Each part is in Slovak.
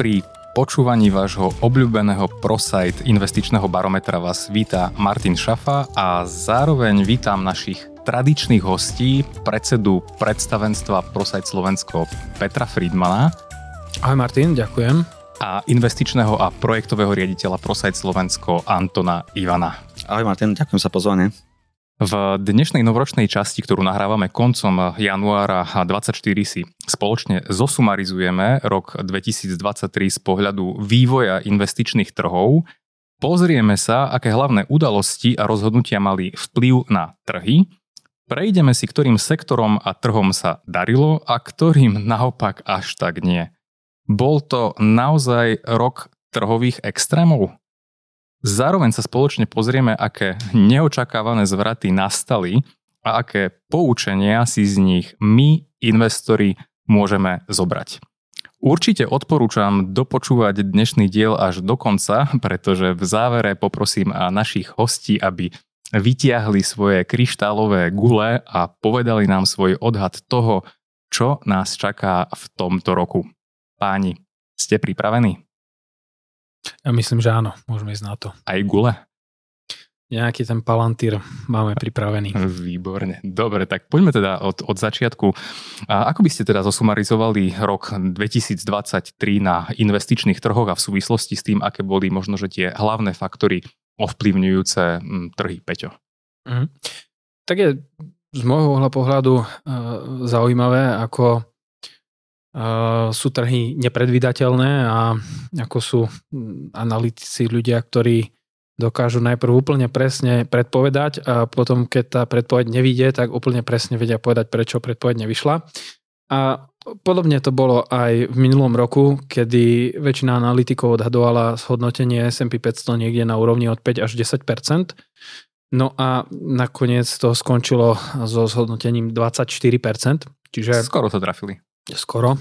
Pri počúvaní vášho obľúbeného ProSite investičného barometra vás víta Martin Šafa a zároveň vítam našich tradičných hostí, predsedu predstavenstva ProSite Slovensko Petra Friedmana. Ahoj Martin, ďakujem. A investičného a projektového riaditeľa ProSite Slovensko Antona Ivana. Ahoj Martin, ďakujem za pozvanie. V dnešnej novoročnej časti, ktorú nahrávame koncom januára 2024 si spoločne zosumarizujeme rok 2023 z pohľadu vývoja investičných trhov, pozrieme sa, aké hlavné udalosti a rozhodnutia mali vplyv na trhy, prejdeme si, ktorým sektorom a trhom sa darilo a ktorým naopak až tak nie. Bol to naozaj rok trhových extrémov? Zároveň sa spoločne pozrieme, aké neočakávané zvraty nastali a aké poučenia si z nich my, investori, môžeme zobrať. Určite odporúčam dopočúvať dnešný diel až do konca, pretože v závere poprosím našich hostí, aby vytiahli svoje kryštálové gule a povedali nám svoj odhad toho, čo nás čaká v tomto roku. Páni, ste pripravení? Ja myslím, že áno, môžeme ísť na to. Aj gule? Nejaký ten palantír máme pripravený. Výborne. Dobre, tak poďme teda od, od začiatku. A ako by ste teda zosumarizovali rok 2023 na investičných trhoch a v súvislosti s tým, aké boli možno, že tie hlavné faktory ovplyvňujúce hm, trhy, Peťo? Mhm. Tak je z môjho pohľadu uh, zaujímavé, ako sú trhy nepredvídateľné a ako sú hm, analytici ľudia, ktorí dokážu najprv úplne presne predpovedať a potom, keď tá predpoveď nevíde, tak úplne presne vedia povedať, prečo predpoveď nevyšla. A podobne to bolo aj v minulom roku, kedy väčšina analytikov odhadovala zhodnotenie S&P 500 niekde na úrovni od 5 až 10% No a nakoniec to skončilo so zhodnotením 24 Čiže... Skoro to trafili skoro.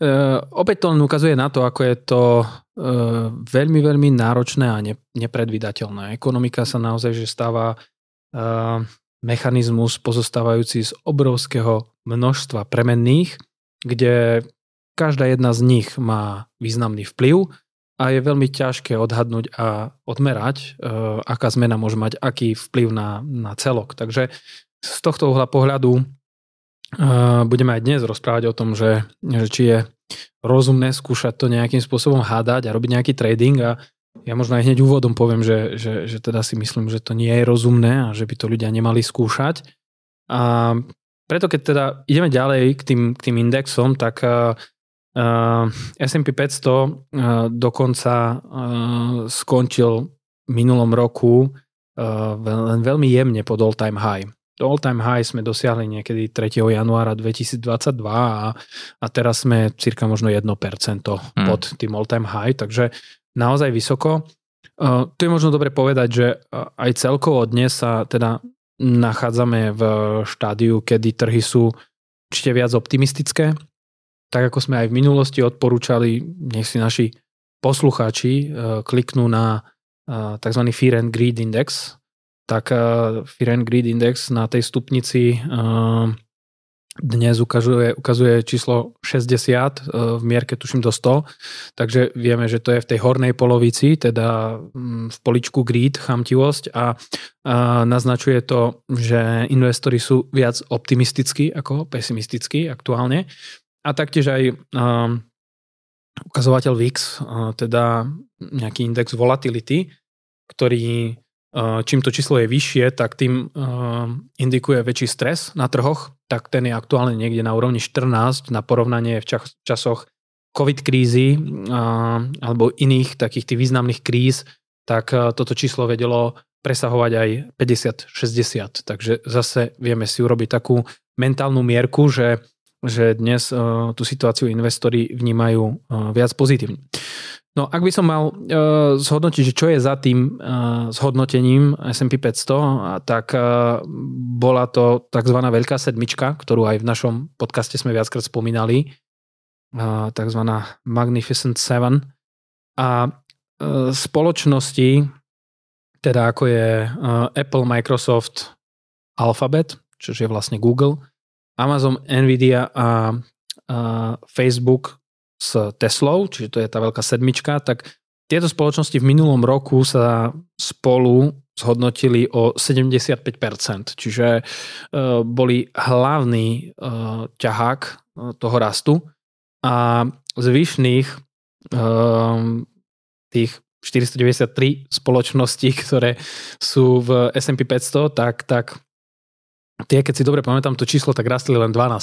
Uh, opäť to len ukazuje na to, ako je to uh, veľmi, veľmi náročné a ne, nepredvydateľné. Ekonomika sa naozaj že stáva uh, mechanizmus pozostávajúci z obrovského množstva premenných, kde každá jedna z nich má významný vplyv a je veľmi ťažké odhadnúť a odmerať, aká zmena môže mať aký vplyv na, na celok. Takže z tohto uhla pohľadu budeme aj dnes rozprávať o tom, že, že či je rozumné skúšať to nejakým spôsobom hádať a robiť nejaký trading a ja možno aj hneď úvodom poviem, že, že, že teda si myslím, že to nie je rozumné a že by to ľudia nemali skúšať. A preto keď teda ideme ďalej k tým, k tým indexom, tak uh, S&P 500 uh, dokonca uh, skončil minulom roku uh, len veľmi jemne pod all-time high all-time high sme dosiahli niekedy 3. januára 2022 a, a teraz sme cirka možno 1% hmm. pod tým all-time high, takže naozaj vysoko. Uh, tu je možno dobre povedať, že uh, aj celkovo dnes sa teda nachádzame v štádiu, kedy trhy sú určite viac optimistické. Tak ako sme aj v minulosti odporúčali, nech si naši poslucháči uh, kliknú na uh, tzv. Fear and Greed Index, tak Fear and Greed Index na tej stupnici uh, dnes ukazuje, ukazuje číslo 60 uh, v mierke tuším do 100, takže vieme, že to je v tej hornej polovici, teda um, v poličku greed, chamtivosť. A naznačuje to, že investori sú viac optimistickí ako pesimistickí aktuálne. A taktiež aj ukazovateľ VIX, teda nejaký index volatility, ktorý čím to číslo je vyššie, tak tým indikuje väčší stres na trhoch, tak ten je aktuálne niekde na úrovni 14 na porovnanie v časoch COVID krízy alebo iných takých tých významných kríz, tak toto číslo vedelo presahovať aj 50-60. Takže zase vieme si urobiť takú mentálnu mierku, že, že dnes tú situáciu investori vnímajú viac pozitívne. No ak by som mal uh, zhodnotiť, že čo je za tým uh, zhodnotením S&P 500, tak uh, bola to tzv. veľká sedmička, ktorú aj v našom podcaste sme viackrát spomínali, uh, tzv. Magnificent Seven. A uh, spoločnosti, teda ako je uh, Apple, Microsoft, Alphabet, čo je vlastne Google, Amazon, Nvidia a uh, Facebook s Teslou, čiže to je tá veľká sedmička, tak tieto spoločnosti v minulom roku sa spolu zhodnotili o 75%, čiže e, boli hlavný e, ťahák e, toho rastu. A zvyšných tých 493 spoločností, ktoré sú v S&P 500, tak, tak tie, keď si dobre pamätám to číslo, tak rastli len 12%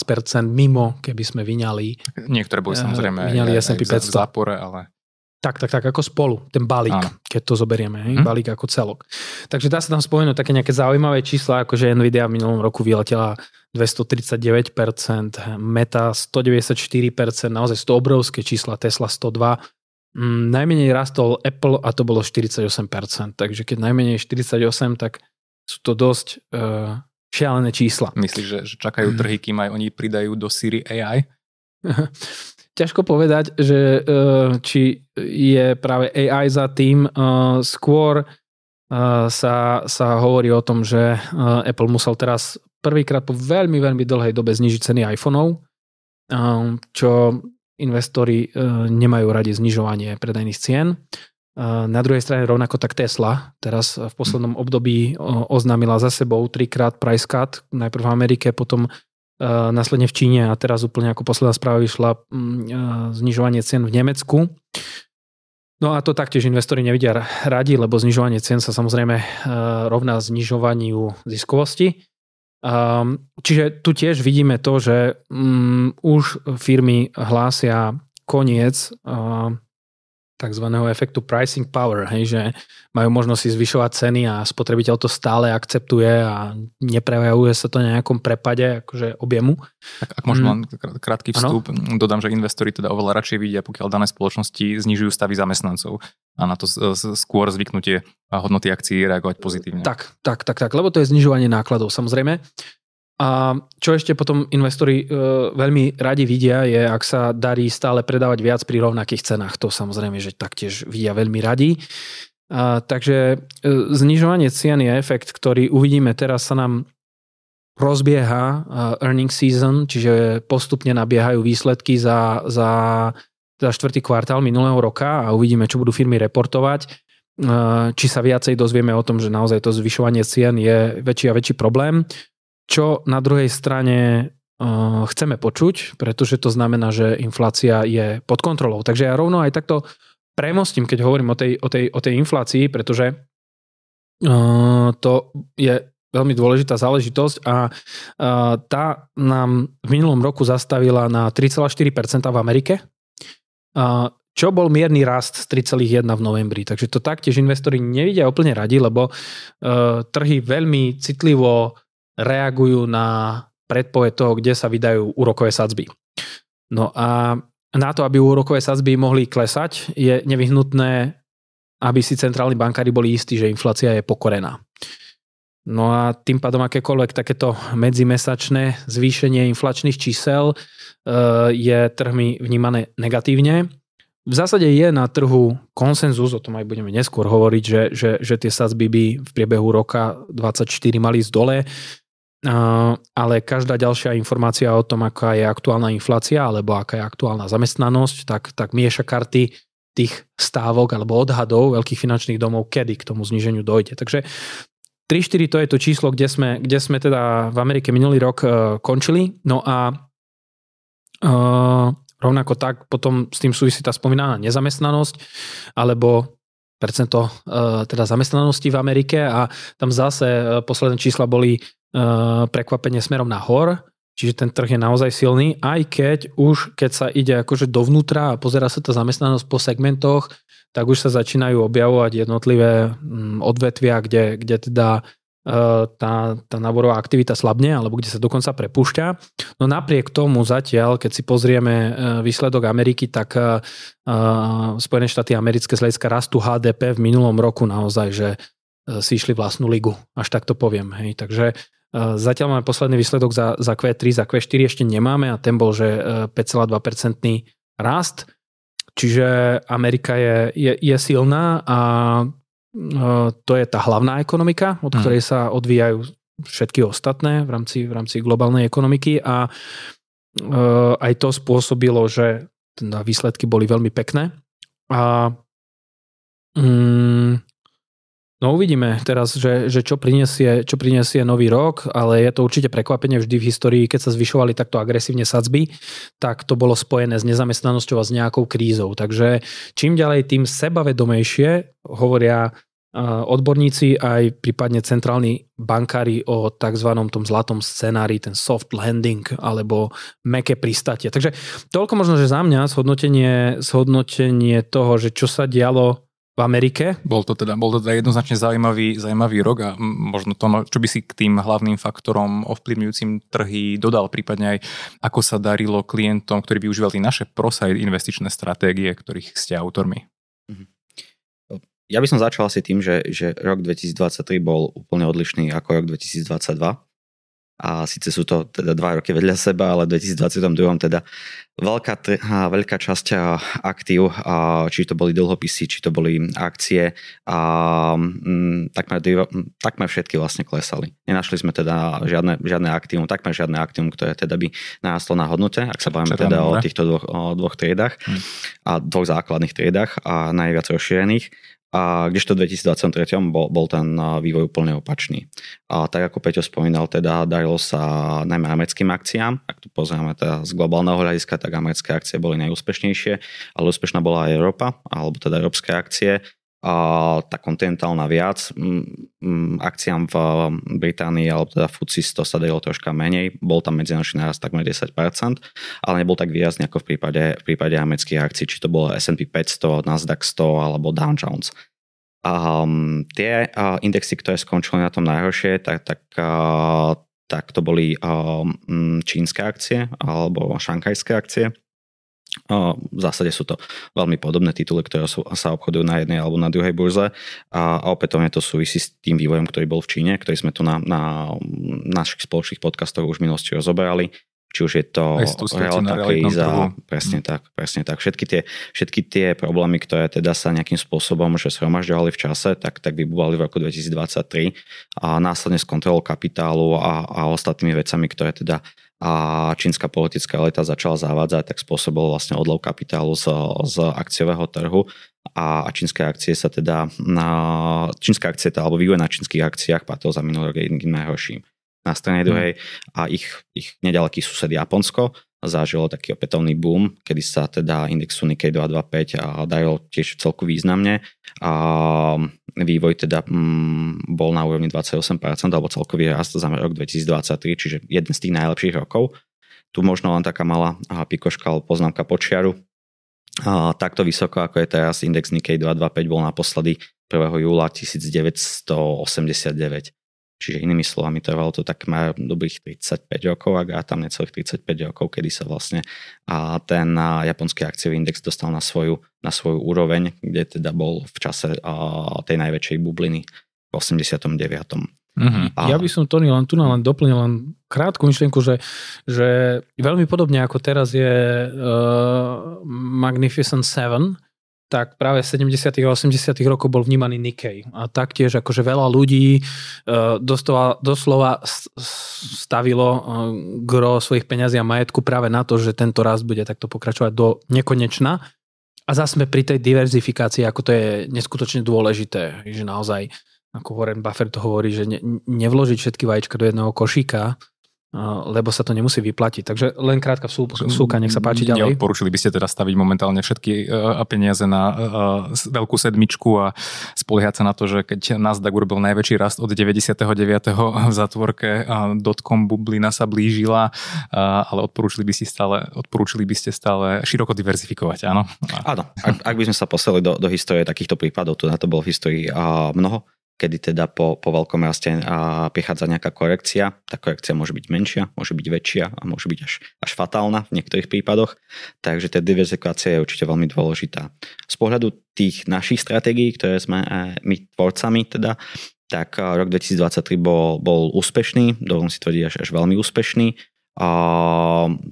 mimo, keby sme vyňali. Niektoré boli samozrejme vyňali S&P 500. v zápore, ale... Tak, tak, tak, ako spolu, ten balík, Áno. keď to zoberieme, hej, hm? balík ako celok. Takže dá sa tam spomenúť také nejaké zaujímavé čísla, ako že Nvidia v minulom roku vyletela 239%, Meta 194%, naozaj to obrovské čísla, Tesla 102%, mm, najmenej rastol Apple a to bolo 48%, takže keď najmenej 48, tak sú to dosť uh, šialené čísla. Myslíš, že, že čakajú mhm. trhy, kým aj oni pridajú do Siri AI? ťažko povedať, že e, či je práve AI za tým. E, skôr e, sa, sa hovorí o tom, že Apple musel teraz prvýkrát po veľmi, veľmi dlhej dobe znižiť ceny iPhoneov, čo investori nemajú radi znižovanie predajných cien. Na druhej strane rovnako tak Tesla teraz v poslednom období oznámila za sebou trikrát price cut, najprv v Amerike, potom Eh, následne v Číne a teraz úplne ako posledná správa vyšla mm, eh, znižovanie cien v Nemecku. No a to taktiež investori nevidia radi, lebo znižovanie cien sa samozrejme eh, rovná znižovaniu ziskovosti. Čiže tu tiež vidíme to, že mm, už firmy hlásia koniec tzv. efektu pricing power, hej, že majú možnosť si zvyšovať ceny a spotrebiteľ to stále akceptuje a neprejavuje sa to na nejakom prepade akože objemu. Tak, ak môžem mm. len krátky vstup, ano? dodám, že investori teda oveľa radšej vidia, pokiaľ dané spoločnosti znižujú stavy zamestnancov a na to skôr zvyknutie hodnoty akcií reagovať pozitívne. Tak, tak, tak, tak, lebo to je znižovanie nákladov samozrejme. A čo ešte potom investori e, veľmi radi vidia je, ak sa darí stále predávať viac pri rovnakých cenách. To samozrejme, že taktiež vidia veľmi radi. A, takže e, znižovanie cien je efekt, ktorý uvidíme teraz sa nám rozbieha e, earning season, čiže postupne nabiehajú výsledky za, za, za štvrtý kvartál minulého roka a uvidíme, čo budú firmy reportovať e, či sa viacej dozvieme o tom, že naozaj to zvyšovanie cien je väčší a väčší problém čo na druhej strane uh, chceme počuť, pretože to znamená, že inflácia je pod kontrolou. Takže ja rovno aj takto premostím, keď hovorím o tej, o tej, o tej inflácii, pretože uh, to je veľmi dôležitá záležitosť a uh, tá nám v minulom roku zastavila na 3,4% v Amerike, čo bol mierny rast z 3,1 v novembri. Takže to taktiež investori nevidia úplne radi, lebo trhy veľmi citlivo reagujú na predpoveď toho, kde sa vydajú úrokové sadzby. No a na to, aby úrokové sadzby mohli klesať, je nevyhnutné, aby si centrálni bankári boli istí, že inflácia je pokorená. No a tým pádom akékoľvek takéto medzimesačné zvýšenie inflačných čísel e, je trhmi vnímané negatívne. V zásade je na trhu konsenzus, o tom aj budeme neskôr hovoriť, že, že, že tie sadzby by v priebehu roka 24 mali ísť dole ale každá ďalšia informácia o tom, aká je aktuálna inflácia alebo aká je aktuálna zamestnanosť, tak, tak mieša karty tých stávok alebo odhadov veľkých finančných domov, kedy k tomu zniženiu dojde. Takže 3-4 to je to číslo, kde sme, kde sme teda v Amerike minulý rok uh, končili. No a uh, rovnako tak potom s tým súvisí tá spomínaná nezamestnanosť alebo percento uh, teda zamestnanosti v Amerike a tam zase uh, posledné čísla boli prekvapenie smerom nahor, čiže ten trh je naozaj silný, aj keď už, keď sa ide akože dovnútra a pozera sa tá zamestnanosť po segmentoch, tak už sa začínajú objavovať jednotlivé mm, odvetvia, kde, kde teda eh, tá, tá náborová aktivita slabne, alebo kde sa dokonca prepúšťa. No napriek tomu zatiaľ, keď si pozrieme eh, výsledok Ameriky, tak Spojené štáty americké z hľadiska rastu HDP v minulom roku naozaj, že si išli vlastnú ligu, až tak to poviem. Hej. Takže Zatiaľ máme posledný výsledok za, za Q3, za Q4 ešte nemáme a ten bol, že 5,2% e, rast. Čiže Amerika je, je, je silná a e, to je tá hlavná ekonomika, od hmm. ktorej sa odvíjajú všetky ostatné v rámci, v rámci globálnej ekonomiky a e, aj to spôsobilo, že teda výsledky boli veľmi pekné. A mm, No uvidíme teraz, že, že čo, prinesie, čo prinesie nový rok, ale je to určite prekvapenie vždy v histórii, keď sa zvyšovali takto agresívne sadzby, tak to bolo spojené s nezamestnanosťou a s nejakou krízou. Takže čím ďalej, tým sebavedomejšie hovoria odborníci aj prípadne centrálni bankári o tzv. tom zlatom scenári, ten soft landing alebo meké pristatie. Takže toľko možno, že za mňa zhodnotenie, zhodnotenie toho, že čo sa dialo v Amerike. Bol to teda, bol to teda jednoznačne zaujímavý, zaujímavý rok a možno to, čo by si k tým hlavným faktorom ovplyvňujúcim trhy dodal, prípadne aj ako sa darilo klientom, ktorí využívali naše proside investičné stratégie, ktorých ste autormi. Mhm. Ja by som začal asi tým, že, že rok 2023 bol úplne odlišný ako rok 2022 a síce sú to teda dva roky vedľa seba, ale v 2022 teda veľká, veľká časť aktív, či to boli dlhopisy, či to boli akcie, a mm, takmer, takmer všetky vlastne klesali. Nenašli sme teda žiadne, žiadne aktívum, takmer žiadne aktívum, ktoré teda by narastlo na hodnote, ak sa bavíme teda o týchto dvoch, o dvoch triedach hmm. a dvoch základných triedach a najviac rozšírených. A kdežto v 2023 bol, bol ten vývoj úplne opačný. A tak ako Peťo spomínal, teda darilo sa najmä americkým akciám. Ak tu pozrieme teda z globálneho hľadiska, tak americké akcie boli najúspešnejšie, ale úspešná bola aj Európa, alebo teda európske akcie. Tá kontinentálna viac. Akciám v Británii alebo teda FTSE 100 sa darilo troška menej. Bol tam medzinárodný nárast takmer 10%, ale nebol tak výrazný ako v prípade, v prípade amerických akcií, či to bolo S&P 500, Nasdaq 100 alebo Dow Jones. Um, tie uh, indexy, ktoré skončili na tom najhoršie, tak, tak, uh, tak to boli um, čínske akcie alebo šankajské akcie. V zásade sú to veľmi podobné tituly, ktoré sa obchodujú na jednej alebo na druhej burze. A, a opätovne to súvisí s tým vývojom, ktorý bol v Číne, ktorý sme tu na, na našich spoločných podcastoch už v minulosti rozoberali či už je to realita kríza, presne tak, presne tak. Všetky tie, všetky tie problémy, ktoré teda sa nejakým spôsobom že zhromažďovali v čase, tak, tak vybúvali v roku 2023 a následne s kontrolou kapitálu a, a ostatnými vecami, ktoré teda a čínska politická elita začala zavádzať, tak spôsobil vlastne odlov kapitálu z, z akciového trhu a, čínske akcie sa teda na čínske akcie, alebo vývoj na čínskych akciách patril za minulý rok jedným najhorším na strane hmm. druhej a ich, ich nedaleký sused Japonsko zažilo taký opätovný boom, kedy sa teda indexu Nikkei 225 a darilo tiež celku významne a vývoj teda mm, bol na úrovni 28% alebo celkový rast za rok 2023, čiže jeden z tých najlepších rokov. Tu možno len taká malá pikoška alebo poznámka počiaru. A takto vysoko ako je teraz index Nikkei 225 bol naposledy 1. júla 1989. Čiže inými slovami trvalo to tak má dobrých 35 rokov, ak a tam necelých 35 rokov, kedy sa vlastne a ten japonský akciový index dostal na svoju, na svoju úroveň, kde teda bol v čase a, tej najväčšej bubliny v 89. Mm-hmm. A... Ja by som to len tu len doplnil len krátku myšlienku, že, že veľmi podobne ako teraz je uh, Magnificent Seven, tak práve v 70. a 80. rokov bol vnímaný Nikkei. A taktiež akože veľa ľudí uh, doslova, doslova stavilo uh, gro svojich peňazí a majetku práve na to, že tento rast bude takto pokračovať do nekonečna. A zase sme pri tej diverzifikácii, ako to je neskutočne dôležité, že naozaj, ako Warren Buffett to hovorí, že ne, nevložiť všetky vajíčka do jedného košíka, lebo sa to nemusí vyplatiť. Takže len krátka vsúka, nech sa páči ďalej. Neodporúčili by ste teda staviť momentálne všetky uh, peniaze na uh, veľkú sedmičku a spoliehať sa na to, že keď Nasdaq urobil najväčší rast od 99. v zatvorke a dotcom bublina sa blížila, ale odporúčili by, si stále, odporúčili by ste stále široko diverzifikovať, áno? Áno, ak, ak by sme sa poslali do, do histórie takýchto prípadov, to na to bolo v histórii mnoho, kedy teda po, po veľkom raste prichádza nejaká korekcia. Tá korekcia môže byť menšia, môže byť väčšia a môže byť až, až fatálna v niektorých prípadoch. Takže tá diverzifikácia je určite veľmi dôležitá. Z pohľadu tých našich stratégií, ktoré sme e, my tvorcami teda, tak e, rok 2023 bol, bol úspešný, dovolím si tvrdiť až, až veľmi úspešný.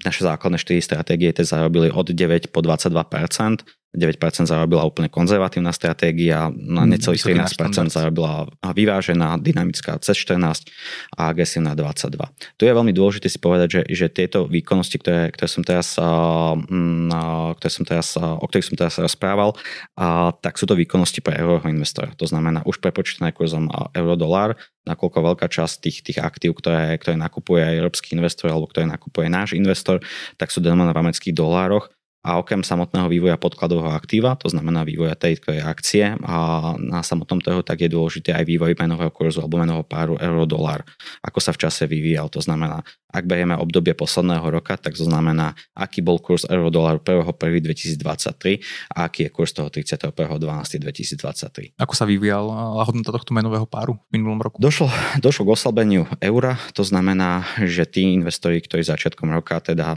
Naše základné 4 stratégie teda zarobili od 9 po 22%, 9% zarobila úplne konzervatívna stratégia, na mm, necelých 13% zarobila vyvážená, dynamická cez 14 a agresívna 22. Tu je veľmi dôležité si povedať, že, že tieto výkonnosti, ktoré, ktoré som teraz, ktoré som teraz, o ktorých som teraz rozprával, tak sú to výkonnosti pre eurového investora. To znamená už prepočítané kurzom euro-dolár, nakoľko veľká časť tých, tých aktív, ktoré, ktoré nakupuje európsky investor alebo ktoré nakupuje náš investor, tak sú denominované v amerických dolároch a okrem samotného vývoja podkladového aktíva, to znamená vývoja tej akcie a na samotnom trhu, tak je dôležité aj vývoj menového kurzu alebo menového páru euro-dolár, ako sa v čase vyvíjal. To znamená, ak berieme obdobie posledného roka, tak to znamená, aký bol kurz euro-doláru 1.1.2023 a aký je kurz toho 31.12.2023. Ako sa vyvíjala hodnota tohto menového páru v minulom roku? Došlo, došlo k oslabeniu eura, to znamená, že tí investori, ktorí začiatkom roka teda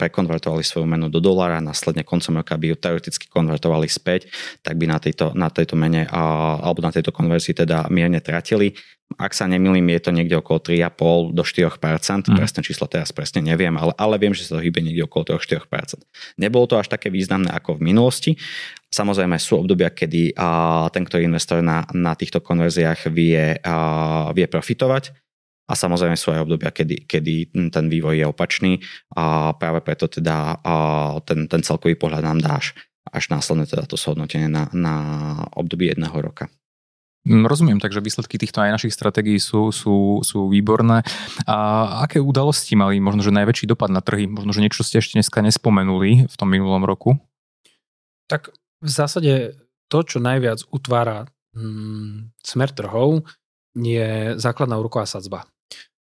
prekonvertovali svoju menu do dolára, následne koncom roka by ju teoreticky konvertovali späť, tak by na tejto, na tejto mene alebo na tejto konverzii teda mierne tratili. Ak sa nemýlim, je to niekde okolo 3,5 do 4%, mm. presné číslo teraz presne neviem, ale, ale viem, že sa to hýbe niekde okolo 3-4%. Nebolo to až také významné ako v minulosti. Samozrejme sú obdobia, kedy a, ten, ktorý investor na, na týchto konverziách vie, a, vie profitovať a samozrejme sú aj obdobia, kedy, kedy ten vývoj je opačný a práve preto teda ten, ten celkový pohľad nám dáš až následne teda to shodnotenie na, na obdobie jedného roka. Mm, rozumiem, takže výsledky týchto aj našich stratégií sú, sú, sú výborné. A aké udalosti mali možno, že najväčší dopad na trhy? Možno, že niečo ste ešte dneska nespomenuli v tom minulom roku? Tak v zásade to, čo najviac utvára hmm, smer trhov, je základná úroková sadzba.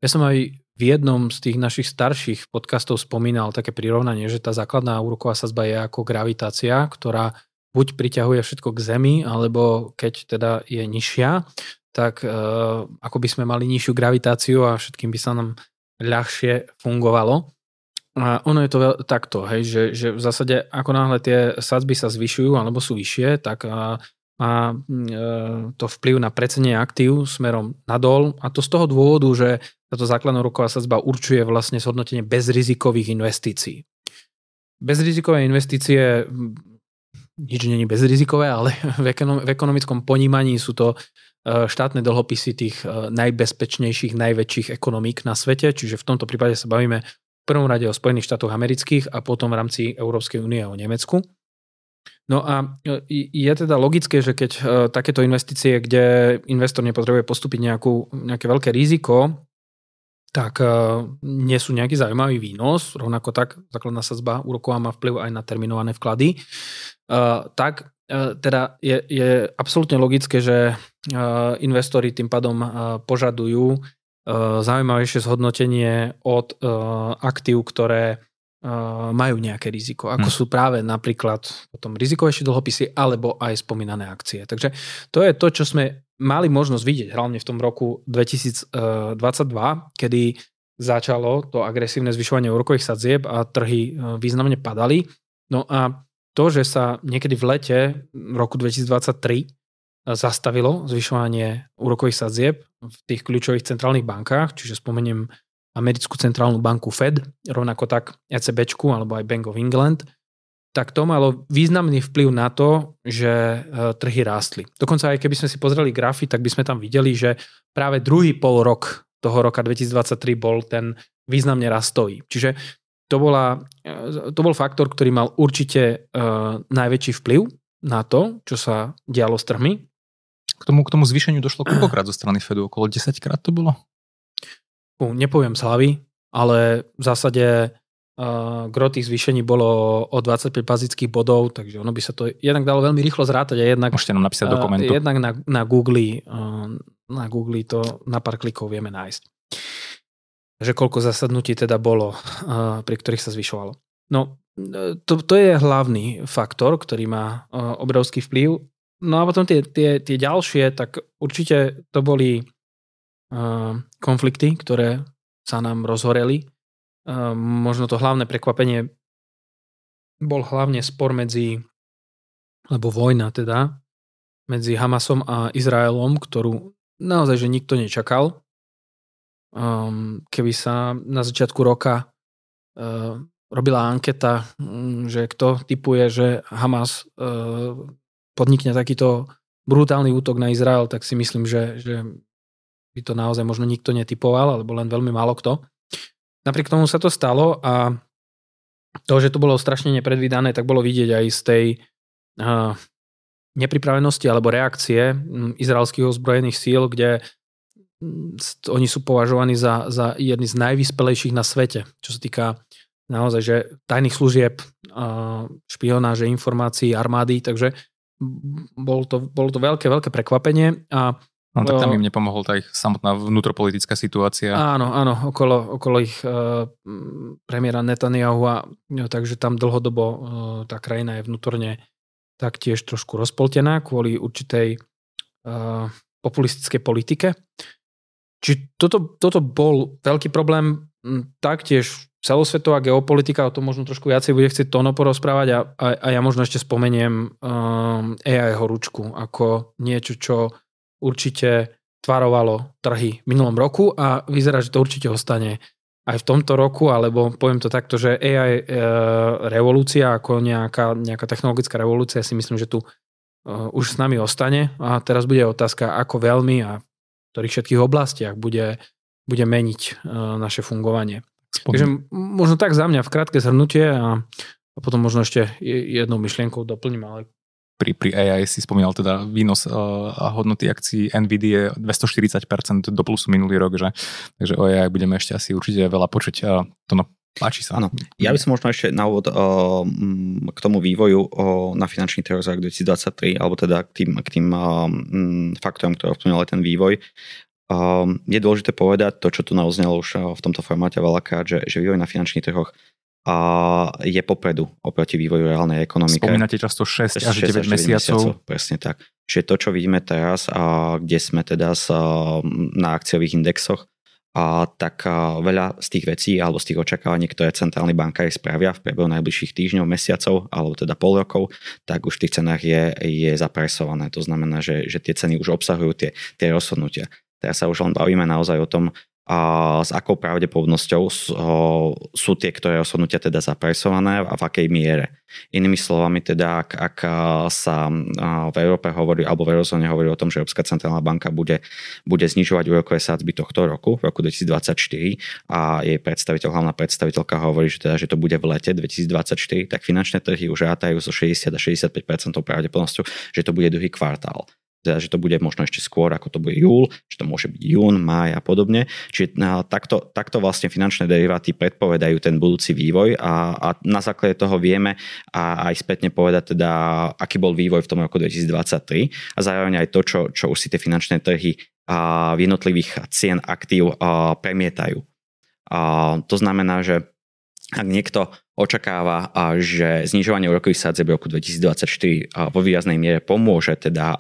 Ja som aj v jednom z tých našich starších podcastov spomínal také prirovnanie, že tá základná úroková sazba je ako gravitácia, ktorá buď priťahuje všetko k Zemi, alebo keď teda je nižšia, tak e, ako by sme mali nižšiu gravitáciu a všetkým by sa nám ľahšie fungovalo. A ono je to veľ, takto, hej, že, že v zásade ako náhle tie sadzby sa zvyšujú alebo sú vyššie, tak má mm, e, to vplyv na precenie aktív smerom nadol a to z toho dôvodu, že táto základná roková sadzba určuje vlastne zhodnotenie bezrizikových investícií. Bezrizikové investície nič není bezrizikové, ale v ekonomickom ponímaní sú to e, štátne dlhopisy tých e, najbezpečnejších, najväčších ekonomík na svete, čiže v tomto prípade sa bavíme v prvom rade o Spojených štátoch amerických a potom v rámci Európskej únie o Nemecku. No a e, je teda logické, že keď takéto investície, kde investor nepotrebuje postúpiť nejakú, nejaké veľké riziko, tak e, nie sú nejaký zaujímavý výnos, rovnako tak základná sadzba úroková má vplyv aj na terminované vklady, tak teda je, je absolútne logické, že investori tým pádom požadujú zaujímavejšie zhodnotenie od aktív, ktoré majú nejaké riziko, ako hmm. sú práve napríklad potom rizikovejšie dlhopisy alebo aj spomínané akcie. Takže to je to, čo sme mali možnosť vidieť hlavne v tom roku 2022, kedy začalo to agresívne zvyšovanie úrokových sadzieb a trhy e, významne padali. No a to, že sa niekedy v lete roku 2023 e, zastavilo zvyšovanie úrokových sadzieb v tých kľúčových centrálnych bankách, čiže spomeniem americkú centrálnu banku Fed, rovnako tak ECB alebo aj Bank of England, tak to malo významný vplyv na to, že e, trhy rástli. Dokonca aj keby sme si pozreli grafy, tak by sme tam videli, že práve druhý pol rok toho roka 2023 bol ten významne rastový. Čiže to, bola, e, to bol faktor, ktorý mal určite uh, najväčší vplyv na to, čo sa dialo s trhmi. K tomu, k tomu zvýšeniu došlo koľkokrát zo strany Fedu? Okolo 10 krát to bolo? Nepoviem z hlavy, ale v zásade uh, gro tých zvýšení bolo o 25 bazických bodov, takže ono by sa to jednak dalo veľmi rýchlo zrátať a jednak... Môžete nám napísať do komentu. Uh, jednak na, na Google uh, na Google to na pár klikov vieme nájsť. Že koľko zasadnutí teda bolo, uh, pri ktorých sa zvyšovalo. No, to, to je hlavný faktor, ktorý má uh, obrovský vplyv. No a potom tie, tie, tie ďalšie, tak určite to boli konflikty, ktoré sa nám rozhoreli. Možno to hlavné prekvapenie bol hlavne spor medzi, alebo vojna teda, medzi Hamasom a Izraelom, ktorú naozaj, že nikto nečakal. Keby sa na začiatku roka robila anketa, mm, že kto typuje, že Hamas podnikne takýto brutálny útok na Izrael, tak si myslím, že, že by to naozaj možno nikto netypoval, alebo len veľmi málo kto. Napriek tomu sa to stalo a to, že to bolo strašne nepredvídané, tak bolo vidieť aj z tej uh, nepripravenosti alebo reakcie izraelských ozbrojených síl, kde oni sú považovaní za, za jedni z najvyspelejších na svete, čo sa týka naozaj, že tajných služieb, špionáže, informácií, armády, takže bolo to, bolo to veľké, veľké prekvapenie a No tak tam im nepomohol tá ich samotná vnútropolitická situácia. Áno, áno, okolo, okolo ich uh, premiéra Netanyahu a no, takže tam dlhodobo uh, tá krajina je vnútorne taktiež trošku rozpoltená kvôli určitej uh, populistickej politike. Či toto, toto bol veľký problém taktiež celosvetová geopolitika, o tom možno trošku viacej bude chcieť Tono porozprávať a, a, a ja možno ešte spomeniem um, AI horúčku ako niečo, čo určite tvarovalo trhy v minulom roku a vyzerá, že to určite ostane aj v tomto roku, alebo poviem to takto, že AI e, revolúcia ako nejaká, nejaká technologická revolúcia si myslím, že tu e, už s nami ostane a teraz bude otázka, ako veľmi a v ktorých všetkých oblastiach bude, bude meniť e, naše fungovanie. Spomín. Takže možno tak za mňa v krátke zhrnutie a, a potom možno ešte jednou myšlienkou doplním, ale pri, pri AI si spomínal teda výnos uh, a hodnoty akcií NVIDIA 240% do plusu minulý rok, že, takže o AI budeme ešte asi určite veľa počuť. To no, Páči sa. Áno. Ja by som možno ešte na úvod uh, k tomu vývoju uh, na finančný trh za rok 2023, alebo teda k tým, k tým uh, faktorom, ktoré ovplyvňovali ten vývoj. Uh, je dôležité povedať to, čo tu naoznelo už v tomto formáte veľakrát, že, že vývoj na finančných trhoch a je popredu oproti vývoju reálnej ekonomiky. Spomínate často 6 až 9, 9 mesiacov. mesiacov. Presne tak. Čiže to, čo vidíme teraz, a kde sme teda na akciových indexoch, a tak a veľa z tých vecí alebo z tých očakávaní, ktoré centrálni bankári spravia v priebehu najbližších týždňov, mesiacov alebo teda pol rokov, tak už v tých cenách je, je zapresované. To znamená, že, že tie ceny už obsahujú tie, tie rozhodnutia. Teraz sa už len bavíme naozaj o tom, a s akou pravdepodobnosťou sú tie, ktoré rozhodnutia teda zapresované a v akej miere. Inými slovami teda, ak, ak sa v Európe hovorí, alebo v eurozóne hovorí o tom, že Európska centrálna banka bude, bude znižovať úrokové sádzby tohto roku, v roku 2024 a jej predstaviteľ, hlavná predstaviteľka hovorí, že, teda, že to bude v lete 2024, tak finančné trhy už rátajú so 60 a 65% pravdepodobnosťou, že to bude druhý kvartál teda, že to bude možno ešte skôr, ako to bude júl, že to môže byť jún, máj a podobne. Čiže na, takto, takto vlastne finančné deriváty predpovedajú ten budúci vývoj a, a na základe toho vieme a aj spätne povedať teda, aký bol vývoj v tom roku 2023 a zároveň aj to, čo, čo už si tie finančné trhy a v jednotlivých cien aktív a, premietajú. A, to znamená, že ak niekto očakáva, že znižovanie úrokových sádzeb v roku 2024 vo výraznej miere pomôže teda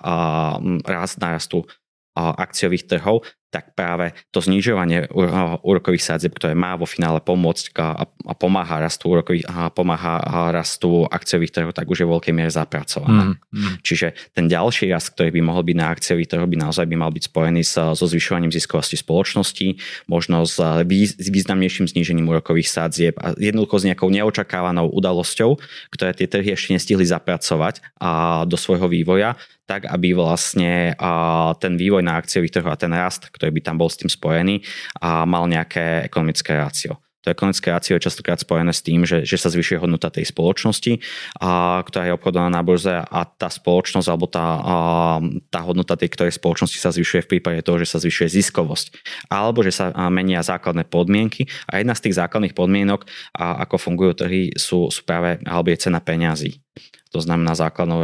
rast narastu akciových trhov, tak práve to znižovanie úrokových sádzeb, ktoré má vo finále pomôcť a, pomáha rastu úrokových, a pomáha rastu akciových trhov, tak už je veľkej miere zapracované. Mm, mm. Čiže ten ďalší rast, ktorý by mohol byť na akciových trhoch, by naozaj by mal byť spojený so, so zvyšovaním ziskovosti spoločnosti, možno s, s významnejším znížením úrokových sádzieb a jednoducho s nejakou neočakávanou udalosťou, ktoré tie trhy ešte nestihli zapracovať a do svojho vývoja, tak aby vlastne ten vývoj na akciových trhoch a ten rast, ktorý by tam bol s tým spojený, a mal nejaké ekonomické rácio. To ekonomické rácio je častokrát spojené s tým, že, že sa zvyšuje hodnota tej spoločnosti, a, ktorá je obchodovaná na burze a tá spoločnosť alebo tá, a, tá hodnota tej ktorej spoločnosti sa zvyšuje v prípade toho, že sa zvyšuje ziskovosť. Alebo že sa menia základné podmienky a jedna z tých základných podmienok, a, ako fungujú trhy, sú, sú práve alebo je cena peňazí. To znamená základnou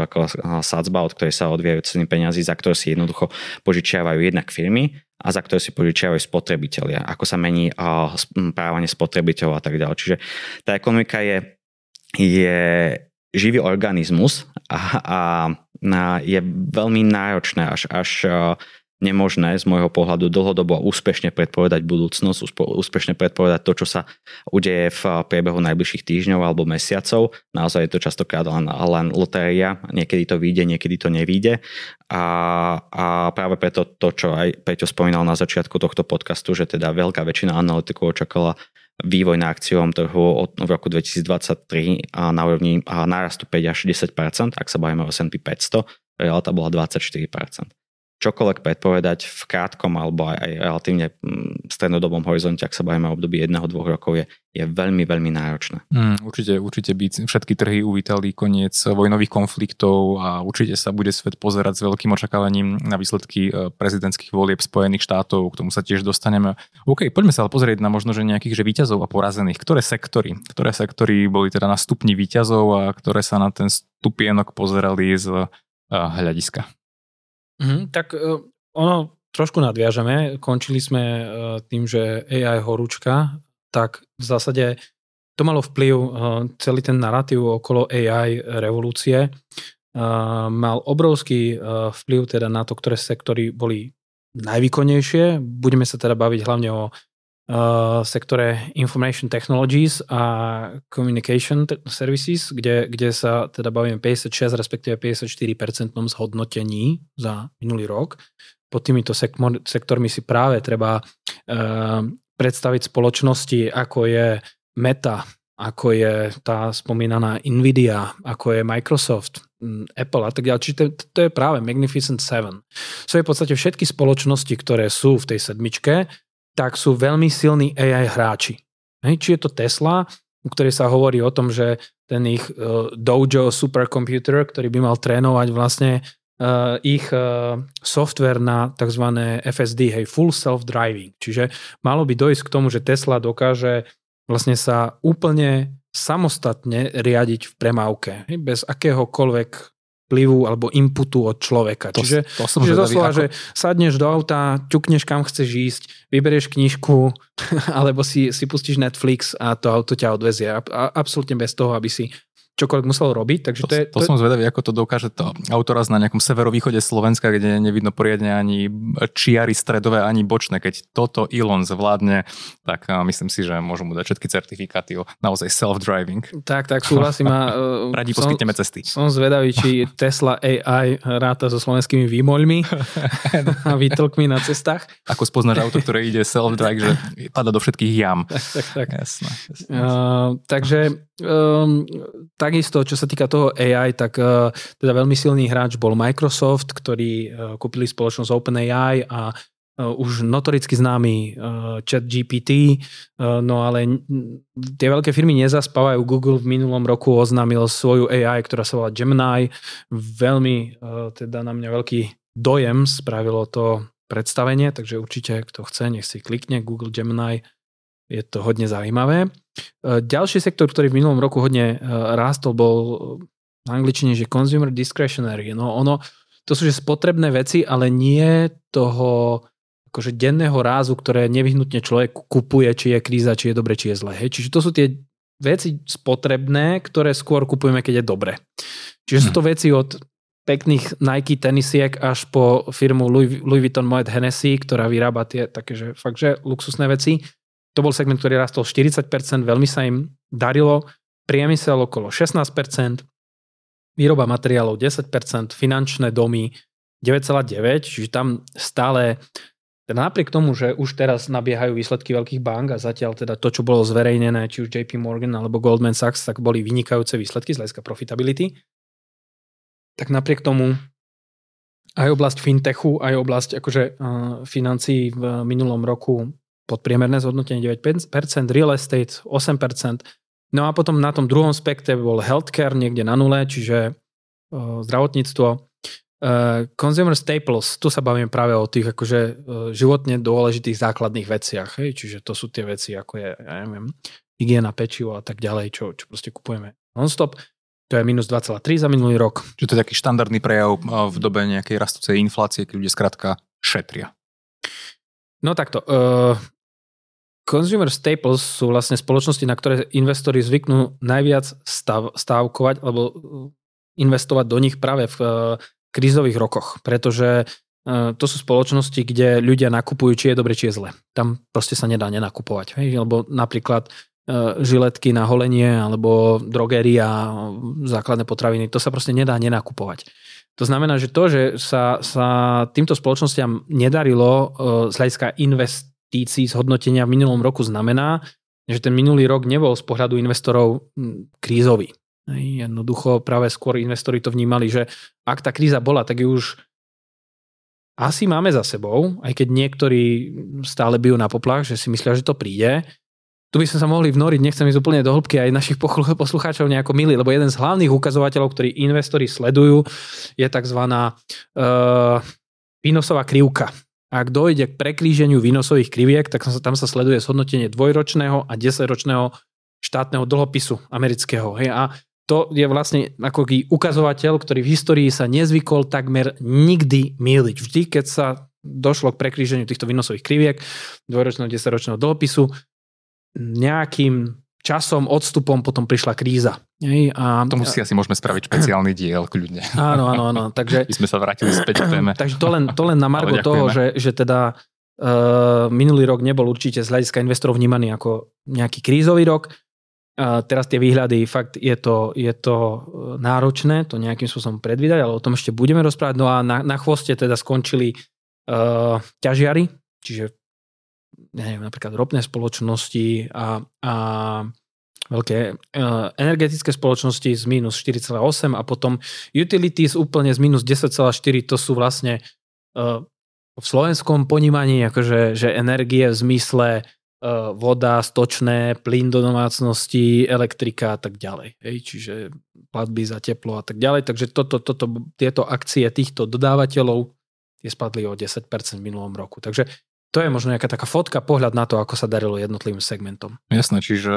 sadzba, od ktorej sa odvíjajú ceny peňazí, za ktoré si jednoducho požičiavajú jednak firmy a za ktoré si požičiavajú spotrebitelia. Ako sa mení správanie spotrebiteľov a tak ďalej. Čiže tá ekonomika je, je živý organizmus a, a, a je veľmi náročné až, až nemožné z môjho pohľadu dlhodobo úspešne predpovedať budúcnosť, úspešne predpovedať to, čo sa udeje v priebehu najbližších týždňov alebo mesiacov. Naozaj je to častokrát len, len lotéria, niekedy to vyjde, niekedy to nevyjde. A, a práve preto to, čo aj Peťo spomínal na začiatku tohto podcastu, že teda veľká väčšina analytikov očakala vývoj na akciovom trhu od v roku 2023 a na úrovni a nárastu 5 až 10%, ak sa bavíme o S&P 500, realita bola 24% čokoľvek predpovedať v krátkom alebo aj, relatívne mm, strednodobom horizonte, ak sa bavíme o období jedného, dvoch rokov, je, je veľmi, veľmi náročné. Mm, určite, určite by všetky trhy uvítali koniec vojnových konfliktov a určite sa bude svet pozerať s veľkým očakávaním na výsledky e, prezidentských volieb Spojených štátov, k tomu sa tiež dostaneme. OK, poďme sa ale pozrieť na možno, že nejakých že výťazov a porazených. Ktoré sektory? Ktoré sektory boli teda na stupni výťazov a ktoré sa na ten stupienok pozerali z e, hľadiska? Mm, tak uh, ono trošku nadviažeme. Končili sme uh, tým, že AI horúčka, tak v zásade to malo vplyv uh, celý ten narratív okolo AI revolúcie. Uh, mal obrovský uh, vplyv teda na to, ktoré sektory boli najvýkonnejšie. Budeme sa teda baviť hlavne o uh, sektore Information Technologies a Communication Services, kde, kde sa teda bavíme 56, respektíve 54% zhodnotení za minulý rok. Pod týmito sektormi si práve treba uh, predstaviť spoločnosti, ako je Meta, ako je tá spomínaná Nvidia, ako je Microsoft, mm, Apple a tak ďalej. Čiže to, to je práve Magnificent Seven. Sú v podstate všetky spoločnosti, ktoré sú v tej sedmičke, tak sú veľmi silní AI hráči. Či je to Tesla, u ktorej sa hovorí o tom, že ten ich uh, Dojo supercomputer, ktorý by mal trénovať vlastne uh, ich uh, software na tzv. FSD, hej, full self-driving. Čiže malo by dojsť k tomu, že Tesla dokáže vlastne sa úplne samostatne riadiť v premávke, bez akéhokoľvek vplyvu alebo inputu od človeka. To, Čiže, to som čiže doslova, ako... že sadneš do auta, ťukneš kam chceš ísť, vyberieš knižku alebo si, si pustíš Netflix a to auto ťa odvezie. A, a, absolútne bez toho, aby si čokoľvek musel robiť. Takže to, to, je, to, to som zvedavý, ako to dokáže to autoraz na nejakom severovýchode Slovenska, kde nevidno poriadne ani čiary stredové, ani bočné. Keď toto Elon zvládne, tak myslím si, že môžu mu dať všetky certifikáty o naozaj self-driving. Tak, tak, súhlasím. A, uh, Radi poskytneme cesty. Som zvedavý, či Tesla AI ráta so slovenskými výmoľmi a výtlkmi na cestách. Ako spoznáš auto, ktoré ide self-drive, že pada do všetkých jam. Tak, tak, tak. Jasné, jasné. Uh, takže um, takisto, čo sa týka toho AI, tak uh, teda veľmi silný hráč bol Microsoft, ktorý uh, kúpili spoločnosť OpenAI a uh, už notoricky známy chat GPT, no ale tie veľké firmy nezaspávajú. Google v minulom roku oznámil svoju AI, ktorá sa volá Gemini. Veľmi teda na mňa veľký dojem spravilo to predstavenie, takže určite kto chce, nech si klikne Google Gemini je to hodne zaujímavé. E, ďalší sektor, ktorý v minulom roku hodne e, rástol, bol v angličtine, že consumer discretionary. No ono, to sú že spotrebné veci, ale nie toho akože denného rázu, ktoré nevyhnutne človek kupuje, či je kríza, či je dobre, či je zle. Hej. Čiže to sú tie veci spotrebné, ktoré skôr kupujeme, keď je dobre. Čiže sú to hm. veci od pekných Nike tenisiek až po firmu Louis, Louis Vuitton Moet Hennessy, ktorá vyrába tie také, že fakt, že luxusné veci. To bol segment, ktorý rastol 40%, veľmi sa im darilo. Priemysel okolo 16%, výroba materiálov 10%, finančné domy 9,9%, čiže tam stále napriek tomu, že už teraz nabiehajú výsledky veľkých bank a zatiaľ teda to, čo bolo zverejnené, či už JP Morgan alebo Goldman Sachs, tak boli vynikajúce výsledky z hľadiska profitability, tak napriek tomu aj oblasť fintechu, aj oblasť akože, uh, financií v minulom roku podpriemerné zhodnotenie 9%, real estate 8%, no a potom na tom druhom spektre bol healthcare niekde na nule, čiže uh, zdravotníctvo. Uh, consumer staples, tu sa bavíme práve o tých akože uh, životne dôležitých základných veciach, hej? čiže to sú tie veci ako je, ja neviem, hygiena, pečivo a tak ďalej, čo, čo proste kupujeme non-stop. To je minus 2,3 za minulý rok. Čiže to je taký štandardný prejav v dobe nejakej rastúcej inflácie, keď ľudia skrátka šetria. No takto. Uh, Consumer staples sú vlastne spoločnosti, na ktoré investori zvyknú najviac stav, stávkovať alebo uh, investovať do nich práve v uh, krízových rokoch, pretože uh, to sú spoločnosti, kde ľudia nakupujú, či je dobre, či je zle. Tam proste sa nedá nenakupovať. Hej? Lebo napríklad žiletky na holenie alebo drogeria, základné potraviny, to sa proste nedá nenakupovať. To znamená, že to, že sa, sa týmto spoločnostiam nedarilo z hľadiska invest, investícií z hodnotenia v minulom roku znamená, že ten minulý rok nebol z pohľadu investorov krízový. Jednoducho práve skôr investori to vnímali, že ak tá kríza bola, tak ju už asi máme za sebou, aj keď niektorí stále bijú na poplach, že si myslia, že to príde. Tu by sme sa mohli vnoriť, nechcem ísť úplne do hĺbky aj našich poslucháčov nejako milí, lebo jeden z hlavných ukazovateľov, ktorý investori sledujú, je tzv. Uh, výnosová krivka. Ak dojde k preklíženiu výnosových kriviek, tak tam sa sleduje zhodnotenie dvojročného a desaťročného štátneho dlhopisu amerického. Hej, a to je vlastne ako ukazovateľ, ktorý v histórii sa nezvykol takmer nikdy míliť. Vždy, keď sa došlo k prekríženiu týchto výnosových kriviek, dvojročného, desaťročného dlhopisu, nejakým časom, odstupom potom prišla kríza. Hej, a, Tomu si asi môžeme spraviť špeciálny diel, kľudne. Áno, áno, áno. Takže, My sme sa vrátili späť k téme. Takže to len, to len na margo toho, že, že teda uh, minulý rok nebol určite z hľadiska investorov vnímaný ako nejaký krízový rok, a teraz tie výhľady, fakt je to, je to e, náročné to nejakým spôsobom predvídať, ale o tom ešte budeme rozprávať. No a na, na chvoste teda skončili uh, ťažiary, čiže neviem, napríklad ropné spoločnosti a, a veľké uh, energetické spoločnosti z minus 4,8 a potom utilities úplne z minus 10,4, to sú vlastne uh, v slovenskom ponímaní akože že energie v zmysle Eh, voda, stočné, plyn do domácnosti, elektrika a tak ďalej. Hej, čiže platby za teplo a tak ďalej. Takže toto, toto, tieto akcie týchto dodávateľov tie spadli o 10% v minulom roku. Takže to je možno nejaká taká fotka, pohľad na to, ako sa darilo jednotlivým segmentom. Jasné, čiže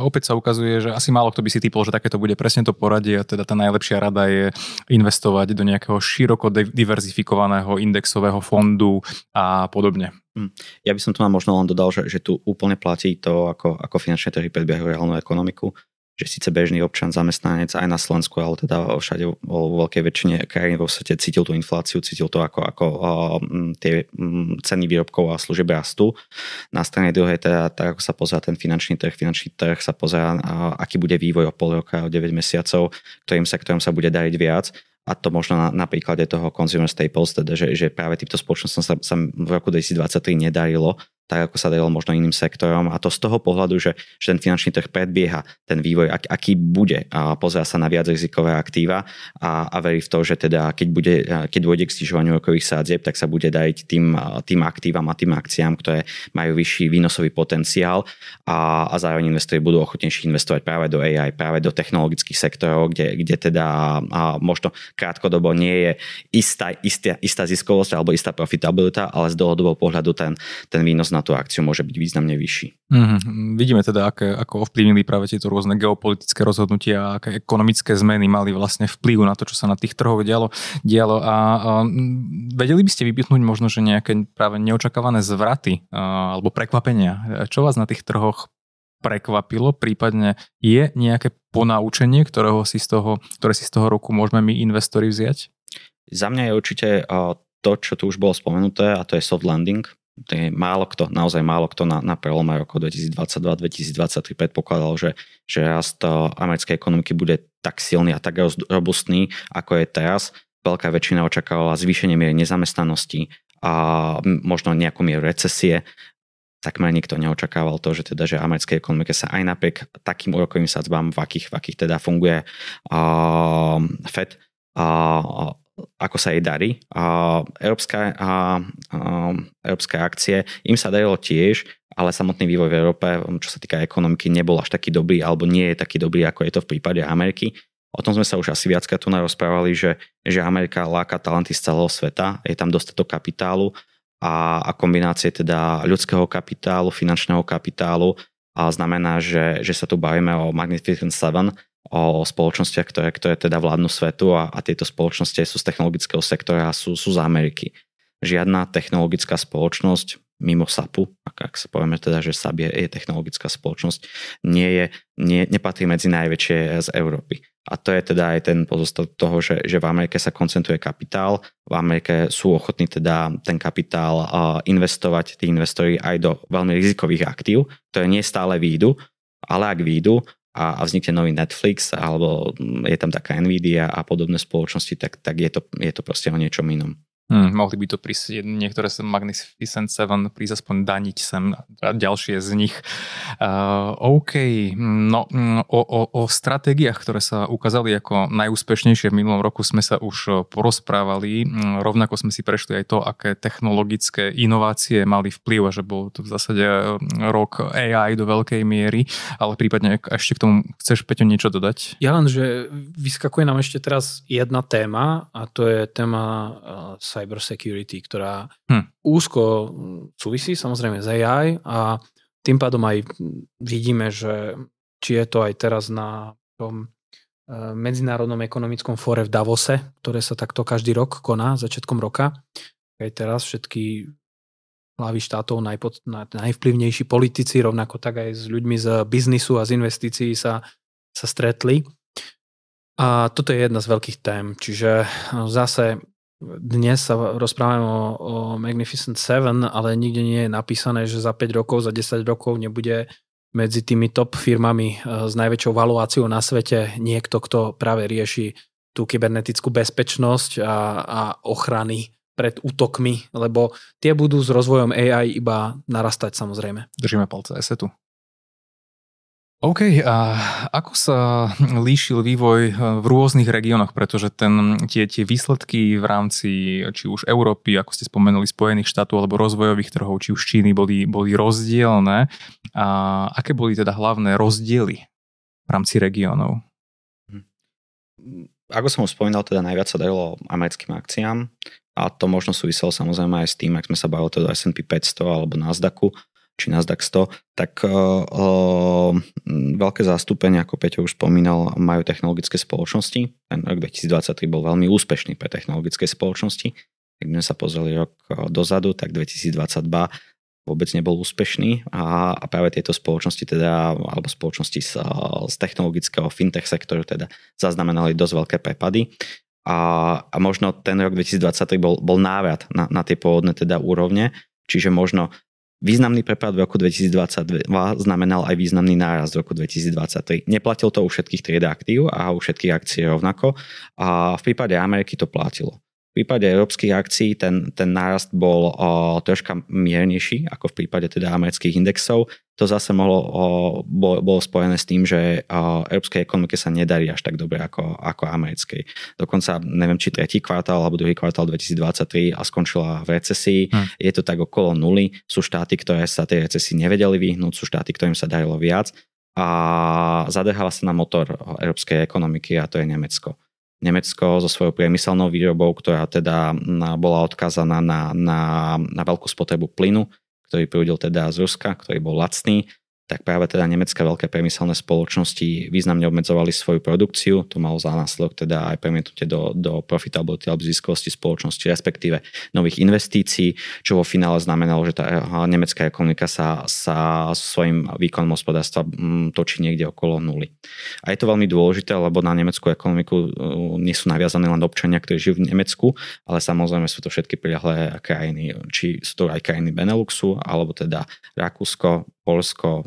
opäť sa ukazuje, že asi málo kto by si typol, že takéto bude presne to poradie a teda tá najlepšia rada je investovať do nejakého široko diverzifikovaného indexového fondu a podobne. Hm. Ja by som tu možno len dodal, že, že tu úplne platí to, ako, ako finančné trhy predbiehajú reálnu ekonomiku že síce bežný občan, zamestnanec aj na Slovensku, ale teda všade vo veľkej väčšine krajín vo svete cítil tú infláciu, cítil to ako, ako um, tie ceny výrobkov a služieb rastú. Na strane druhej teda, tak ako sa pozera ten finančný trh, finančný trh sa pozera, uh, aký bude vývoj o pol roka, o 9 mesiacov, ktorým sektorom sa bude dariť viac a to možno na, na príklade toho consumer staples, teda, že, že práve týmto spoločnosťom sa, sa v roku 2023 nedarilo tak ako sa darilo možno iným sektorom. A to z toho pohľadu, že, že ten finančný trh predbieha ten vývoj, ak, aký bude a pozera sa na viac rizikové aktíva a, a verí v to, že teda keď, bude, keď dôjde k stižovaniu rokových sádzieb, tak sa bude dať tým, tým aktívam a tým akciám, ktoré majú vyšší výnosový potenciál a, a zároveň investori budú ochotnejší investovať práve do AI, práve do technologických sektorov, kde, kde teda a možno krátkodobo nie je istá, istá, istá ziskovosť alebo istá profitabilita, ale z dlhodobého pohľadu ten, ten výnos na tú akciu môže byť významne vyšší. Mm-hmm. Vidíme teda, aké, ako ovplyvnili práve tieto rôzne geopolitické rozhodnutia a aké ekonomické zmeny mali vlastne vplyv na to, čo sa na tých trhoch dialo. dialo. A, a vedeli by ste vypichnúť možno, že nejaké práve neočakávané zvraty a, alebo prekvapenia? Čo vás na tých trhoch prekvapilo, prípadne je nejaké ponaučenie, ktorého si z toho, ktoré si z toho roku môžeme my investori vziať? Za mňa je určite to, čo tu už bolo spomenuté, a to je soft landing je málo kto, naozaj málo kto na, na prelome roku 2022-2023 predpokladal, že, že rast eh, americkej ekonomiky bude tak silný a tak robustný, ako je teraz. Veľká väčšina očakávala zvýšenie miery nezamestnanosti a možno nejakú mieru recesie. Takmer nikto neočakával to, že teda, že americkej ekonomike sa aj napriek takým úrokovým sadzbám, v akých, v akých teda funguje uh, FED, uh, ako sa jej darí. A európska, a, a, európske akcie, im sa darilo tiež, ale samotný vývoj v Európe, čo sa týka ekonomiky, nebol až taký dobrý, alebo nie je taký dobrý, ako je to v prípade Ameriky. O tom sme sa už asi viackrát tu rozprávali, že, že Amerika láka talenty z celého sveta, je tam dostatok kapitálu a, a kombinácie teda ľudského kapitálu, finančného kapitálu a znamená, že, že sa tu bavíme o Magnificent Seven, o spoločnostiach, ktoré, ktoré teda vládnu svetu a, a tieto spoločnosti sú z technologického sektora a sú, sú z Ameriky. Žiadna technologická spoločnosť mimo SAPu, ak, ak sa povieme teda, že SAP je, je technologická spoločnosť, nie je, nie, nepatrí medzi najväčšie z Európy. A to je teda aj ten pozostal toho, že, že v Amerike sa koncentruje kapitál, v Amerike sú ochotní teda ten kapitál uh, investovať, tí investori aj do veľmi rizikových aktív, ktoré nie stále výjdu, ale ak výjdu, a, a vznikne nový Netflix alebo je tam taká Nvidia a podobné spoločnosti, tak, tak je, to, je to proste o niečom inom. Hmm, mohli by to prísť niektoré sa Magnificent Seven prísť aspoň daniť sem, ďalšie z nich. Uh, OK, no o, o, o stratégiách, ktoré sa ukázali ako najúspešnejšie v minulom roku sme sa už porozprávali. Mm, rovnako sme si prešli aj to, aké technologické inovácie mali vplyv a že bol to v zásade mm, rok AI do veľkej miery, ale prípadne ešte k tomu chceš Peťo niečo dodať? Ja len, že vyskakuje nám ešte teraz jedna téma a to je téma cyber security, ktorá hm. úzko súvisí samozrejme s AI a tým pádom aj vidíme, že či je to aj teraz na tom e, Medzinárodnom ekonomickom fóre v Davose, ktoré sa takto každý rok koná začiatkom roka. Aj teraz všetky hlavy štátov, najpod, najvplyvnejší politici, rovnako tak aj s ľuďmi z biznisu a z investícií sa, sa stretli. A toto je jedna z veľkých tém. Čiže zase dnes sa rozprávame o, o Magnificent Seven, ale nikde nie je napísané, že za 5 rokov, za 10 rokov nebude medzi tými top firmami e, s najväčšou valuáciou na svete niekto, kto práve rieši tú kybernetickú bezpečnosť a, a ochrany pred útokmi, lebo tie budú s rozvojom AI iba narastať samozrejme. Držíme palce tu. OK, a ako sa líšil vývoj eh, v rôznych regiónoch, pretože ten, tie, tie výsledky v rámci či už Európy, ako ste spomenuli, Spojených štátov alebo rozvojových trhov, či už Číny, boli, boli rozdielne. A aké boli teda hlavné rozdiely v rámci regiónov? Hm. Ako som už spomínal, teda najviac sa darilo americkým akciám a to možno súviselo samozrejme aj s tým, ak sme sa bavili teda S&P 500 alebo Nasdaqu, či Nasdaq 100, tak uh, veľké zastúpenie, ako Peťo už spomínal, majú technologické spoločnosti. Ten rok 2023 bol veľmi úspešný pre technologické spoločnosti. Ak sme sa pozreli rok dozadu, tak 2022 vôbec nebol úspešný a, a práve tieto spoločnosti teda, alebo spoločnosti z, z technologického fintech sektoru teda zaznamenali dosť veľké prepady. A, a možno ten rok 2023 bol, bol návrat na, na tie pôvodné teda úrovne, čiže možno Významný prepad v roku 2022 znamenal aj významný náraz v roku 2023. Neplatil to u všetkých tried aktív a u všetkých akcií rovnako a v prípade Ameriky to platilo. V prípade európskych akcií ten, ten nárast bol o, troška miernejší ako v prípade teda amerických indexov. To zase mohlo, o, bolo, bolo spojené s tým, že o, európskej ekonomike sa nedarí až tak dobre ako, ako americkej. Dokonca neviem, či tretí kvartál alebo druhý kvartál 2023 a skončila v recesii. Hm. Je to tak okolo nuly. Sú štáty, ktoré sa tej recesii nevedeli vyhnúť, sú štáty, ktorým sa darilo viac a zadrháva sa na motor európskej ekonomiky a to je Nemecko. Nemecko so svojou priemyselnou výrobou, ktorá teda bola odkázaná na, na, na veľkú spotrebu plynu, ktorý prúdil teda z Ruska, ktorý bol lacný tak práve teda nemecké veľké priemyselné spoločnosti významne obmedzovali svoju produkciu. To malo za následok teda aj premietnutie do, do profitability alebo ziskovosti spoločnosti, respektíve nových investícií, čo vo finále znamenalo, že tá nemecká ekonomika sa, sa svojim výkonom hospodárstva mm, točí niekde okolo nuly. A je to veľmi dôležité, lebo na nemeckú ekonomiku uh, nie sú naviazaní len občania, ktorí žijú v Nemecku, ale samozrejme sú to všetky prilahlé krajiny, či sú to aj krajiny Beneluxu, alebo teda Rakúsko, Polsko,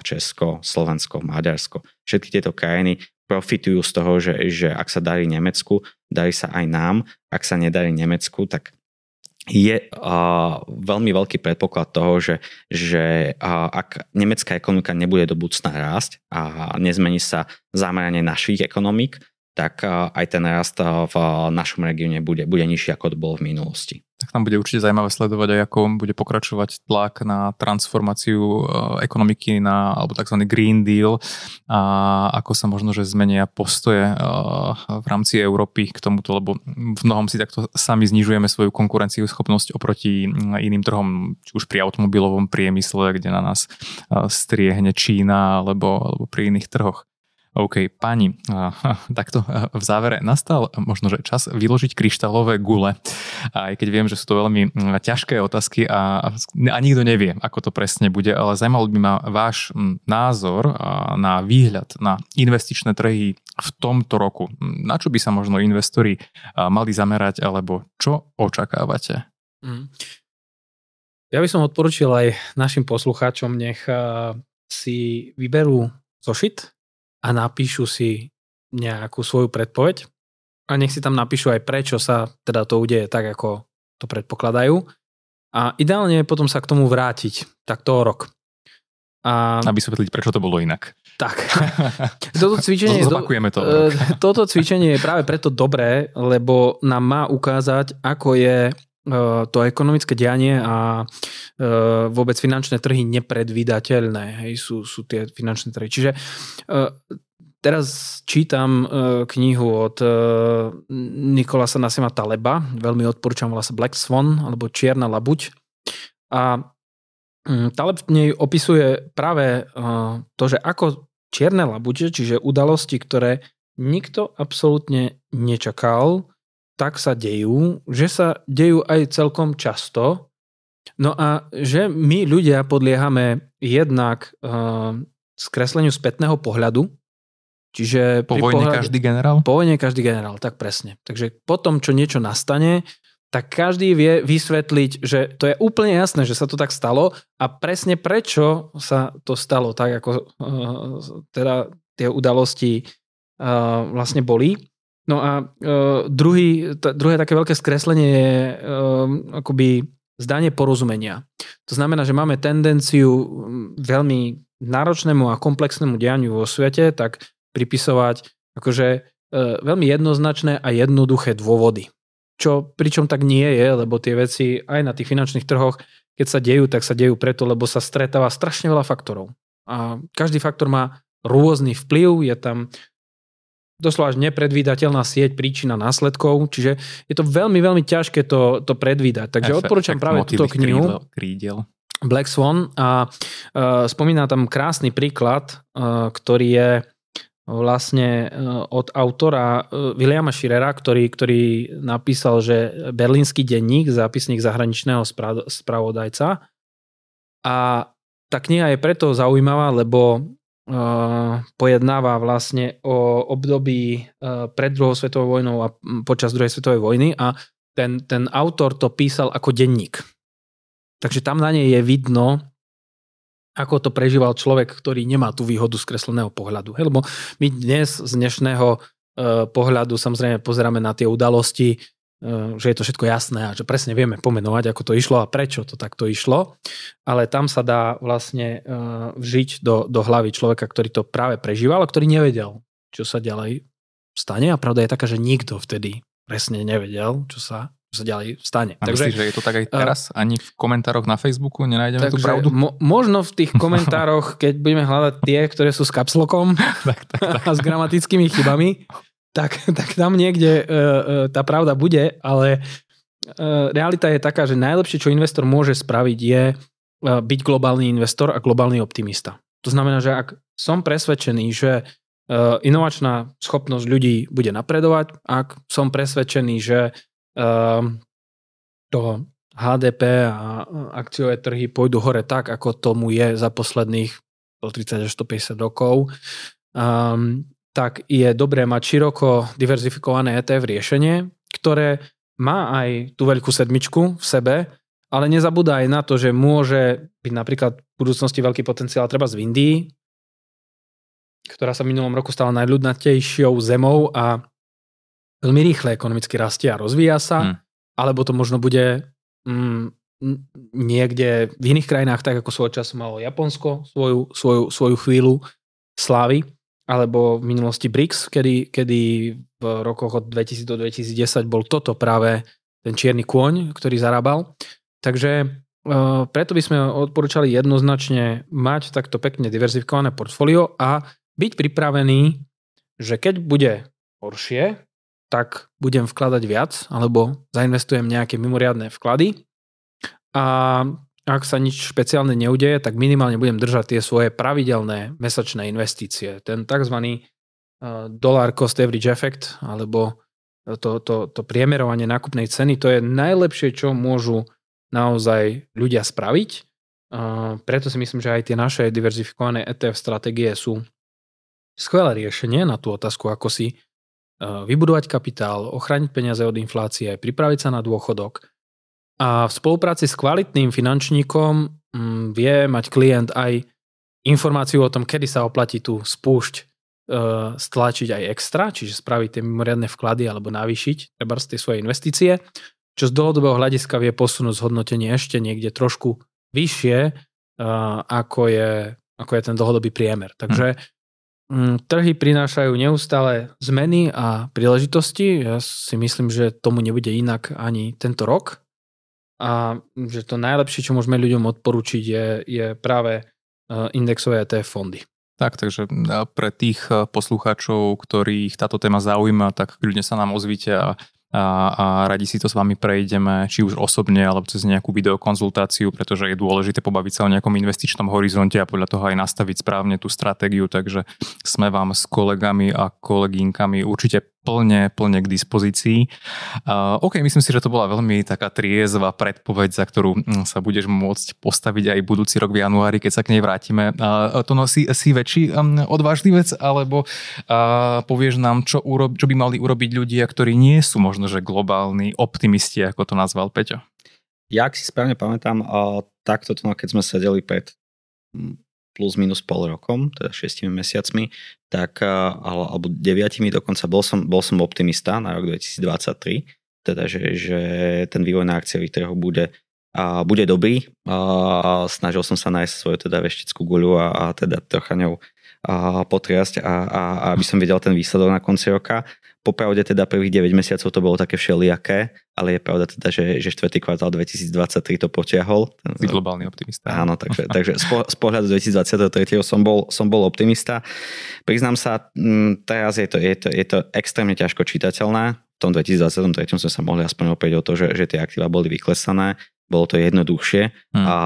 Česko, Slovensko, Maďarsko. Všetky tieto krajiny profitujú z toho, že, že ak sa darí Nemecku, darí sa aj nám. Ak sa nedarí Nemecku, tak je uh, veľmi veľký predpoklad toho, že, že uh, ak nemecká ekonomika nebude do budúcna rásť a nezmení sa zameranie našich ekonomík, tak uh, aj ten rast uh, v našom regióne bude, bude nižší, ako to bolo v minulosti tak tam bude určite zaujímavé sledovať aj ako bude pokračovať tlak na transformáciu e, ekonomiky na, alebo tzv. Green Deal a ako sa možno, že zmenia postoje e, v rámci Európy k tomuto, lebo v mnohom si takto sami znižujeme svoju konkurenciu schopnosť oproti iným trhom, či už pri automobilovom priemysle, kde na nás e, striehne Čína alebo, alebo pri iných trhoch. OK, páni, takto v závere nastal možno, že čas vyložiť kryštálové gule. Aj keď viem, že sú to veľmi ťažké otázky a, a nikto nevie, ako to presne bude, ale zaujímal by ma váš názor na výhľad na investičné trhy v tomto roku. Na čo by sa možno investori mali zamerať, alebo čo očakávate? Mm. Ja by som odporučil aj našim poslucháčom, nech si vyberú zošit a napíšu si nejakú svoju predpoveď a nech si tam napíšu aj prečo sa teda to udeje tak, ako to predpokladajú. A ideálne je potom sa k tomu vrátiť, takto o rok. A... a vysvetliť, prečo to bolo inak. Tak. Toto cvičenie, Zopakujeme to. Toto cvičenie je práve preto dobré, lebo nám má ukázať, ako je to ekonomické dianie a uh, vôbec finančné trhy nepredvídateľné. Hej, sú, sú tie finančné trhy. Čiže teraz čítam knihu od Nikolasa Nasima Taleba, veľmi odporúčam, volá sa Black Swan, alebo Čierna labuť. A Mm, Taleb v nej opisuje práve to, že ako čierne labute, čiže udalosti, ktoré nikto absolútne nečakal, tak sa dejú, že sa dejú aj celkom často. No a že my ľudia podliehame jednak uh, skresleniu spätného pohľadu, Čiže po vojne pohľade, každý generál? Po vojne každý generál, tak presne. Takže potom, čo niečo nastane, tak každý vie vysvetliť, že to je úplne jasné, že sa to tak stalo a presne prečo sa to stalo tak, ako uh, teda tie udalosti uh, vlastne boli. No a uh, druhý, t- druhé také veľké skreslenie je uh, akoby zdanie porozumenia. To znamená, že máme tendenciu veľmi náročnému a komplexnému dianiu vo svete tak pripisovať akože uh, veľmi jednoznačné a jednoduché dôvody čo pričom tak nie je, lebo tie veci aj na tých finančných trhoch, keď sa dejú, tak sa dejú preto, lebo sa stretáva strašne veľa faktorov. A každý faktor má rôzny vplyv, je tam doslova až nepredvídateľná sieť príčina následkov, čiže je to veľmi, veľmi ťažké to, to predvídať. Takže efekt, odporúčam práve túto knihu. Krídel. Black Swan a uh, spomína tam krásny príklad, uh, ktorý je vlastne e, od autora e, Williama Schirera, ktorý, ktorý napísal, že berlínsky denník, zápisník zahraničného spravodajca. A tá kniha je preto zaujímavá, lebo uh, pojednáva vlastne o období uh, pred druhou svetovou vojnou a počas druhej svetovej vojny a ten, ten autor to písal ako denník. Takže tam na nej je vidno, ako to prežíval človek, ktorý nemá tú výhodu z kresleného pohľadu. Lebo my dnes z dnešného uh, pohľadu samozrejme pozeráme na tie udalosti, že je to všetko jasné a že presne vieme pomenovať, ako to išlo a prečo to takto išlo, ale tam sa dá vlastne uh, vžiť do, do hlavy človeka, ktorý to práve prežíval a ktorý nevedel, čo sa ďalej stane a pravda je taká, že nikto vtedy presne nevedel, čo sa sa ďalej stane. A takže, myslíš, že je to tak aj teraz? Ani v komentároch na Facebooku nenájdeme takže tú pravdu? Mo- možno v tých komentároch, keď budeme hľadať tie, ktoré sú s kapslokom tak, tak, tak. a s gramatickými chybami, tak, tak tam niekde uh, uh, tá pravda bude, ale uh, realita je taká, že najlepšie, čo investor môže spraviť, je uh, byť globálny investor a globálny optimista. To znamená, že ak som presvedčený, že inovačná schopnosť ľudí bude napredovať, ak som presvedčený, že Ehm, to HDP a akciové trhy pôjdu hore tak, ako tomu je za posledných 130 až 150 rokov, um, tak je dobré mať široko diverzifikované ETF riešenie, ktoré má aj tú veľkú sedmičku v sebe, ale nezabúda aj na to, že môže byť napríklad v budúcnosti veľký potenciál treba z Indii, ktorá sa v minulom roku stala najľudnatejšou zemou a veľmi rýchle ekonomicky rastie a rozvíja sa, hmm. alebo to možno bude mm, niekde v iných krajinách, tak ako svoj čas malo Japonsko svoju, svoju, svoju chvíľu slávy, alebo v minulosti BRICS, kedy, kedy v rokoch od 2000 do 2010 bol toto práve ten čierny kôň, ktorý zarábal. Takže e, preto by sme odporúčali jednoznačne mať takto pekne diverzifikované portfólio a byť pripravený, že keď bude horšie, tak budem vkladať viac alebo zainvestujem nejaké mimoriadné vklady a ak sa nič špeciálne neudeje, tak minimálne budem držať tie svoje pravidelné mesačné investície. Ten tzv. Eh, dollar cost average effect alebo to, to, to priemerovanie nákupnej ceny, to je najlepšie, čo môžu naozaj ľudia spraviť. Uh, preto si myslím, že aj tie naše diverzifikované ETF stratégie sú skvelé riešenie na tú otázku, ako si Eh, vybudovať kapitál, ochrániť peniaze od inflácie, pripraviť sa na dôchodok. A v spolupráci s kvalitným finančníkom mm, vie mať klient aj informáciu o tom, kedy sa oplatí tú spúšť eh, stlačiť aj extra, čiže spraviť tie mimoriadne vklady alebo navýšiť treba z tej svoje investície. čo z dlhodobého hľadiska vie posunúť zhodnotenie ešte niekde trošku vyššie, ako je, ako je ten dlhodobý priemer. Takže hm. trhy prinášajú neustále zmeny a príležitosti. Ja si myslím, že tomu nebude inak ani tento rok. A že to najlepšie, čo môžeme ľuďom odporučiť, je, je práve indexové ETF fondy. Tak, takže pre tých poslucháčov, ktorých táto téma zaujíma, tak kľudne sa nám ozvite a a, a radi si to s vami prejdeme, či už osobne, alebo cez nejakú videokonzultáciu, pretože je dôležité pobaviť sa o nejakom investičnom horizonte a podľa toho aj nastaviť správne tú stratégiu, takže sme vám s kolegami a kolegínkami určite plne, plne k dispozícii. Uh, OK, myslím si, že to bola veľmi taká triezva predpoveď, za ktorú hm, sa budeš môcť postaviť aj budúci rok v januári, keď sa k nej vrátime. Uh, to nosí si väčší um, odvážlivec, alebo uh, povieš nám, čo, urob, čo by mali urobiť ľudia, ktorí nie sú možno, že globálni optimisti, ako to nazval Peťo? Ja, ak si správne pamätám, uh, takto, keď sme sedeli pred hm, plus minus pol rokom, teda 6 mesiacmi, tak, alebo 9 dokonca, bol som, bol som optimista na rok 2023, teda že, že ten vývoj na akciových trhoch bude, a bude dobrý. A snažil som sa nájsť svoju teda veštickú guľu a, a teda trocha ňou a potriasť a, a, a aby som videl ten výsledok na konci roka. Popravde teda prvých 9 mesiacov to bolo také všelijaké, ale je pravda teda, že, že štvrtý kvartál 2023 to potiahol. Si globálny optimista. Áno, takže, takže z, po, z pohľadu 2023 som bol, som bol optimista. Priznám sa, mm, teraz je to, je, to, je to extrémne ťažko čitateľné. V tom 2023 sme sa mohli aspoň opäť o to, že, že tie aktíva boli vyklesané bolo to jednoduchšie hmm. a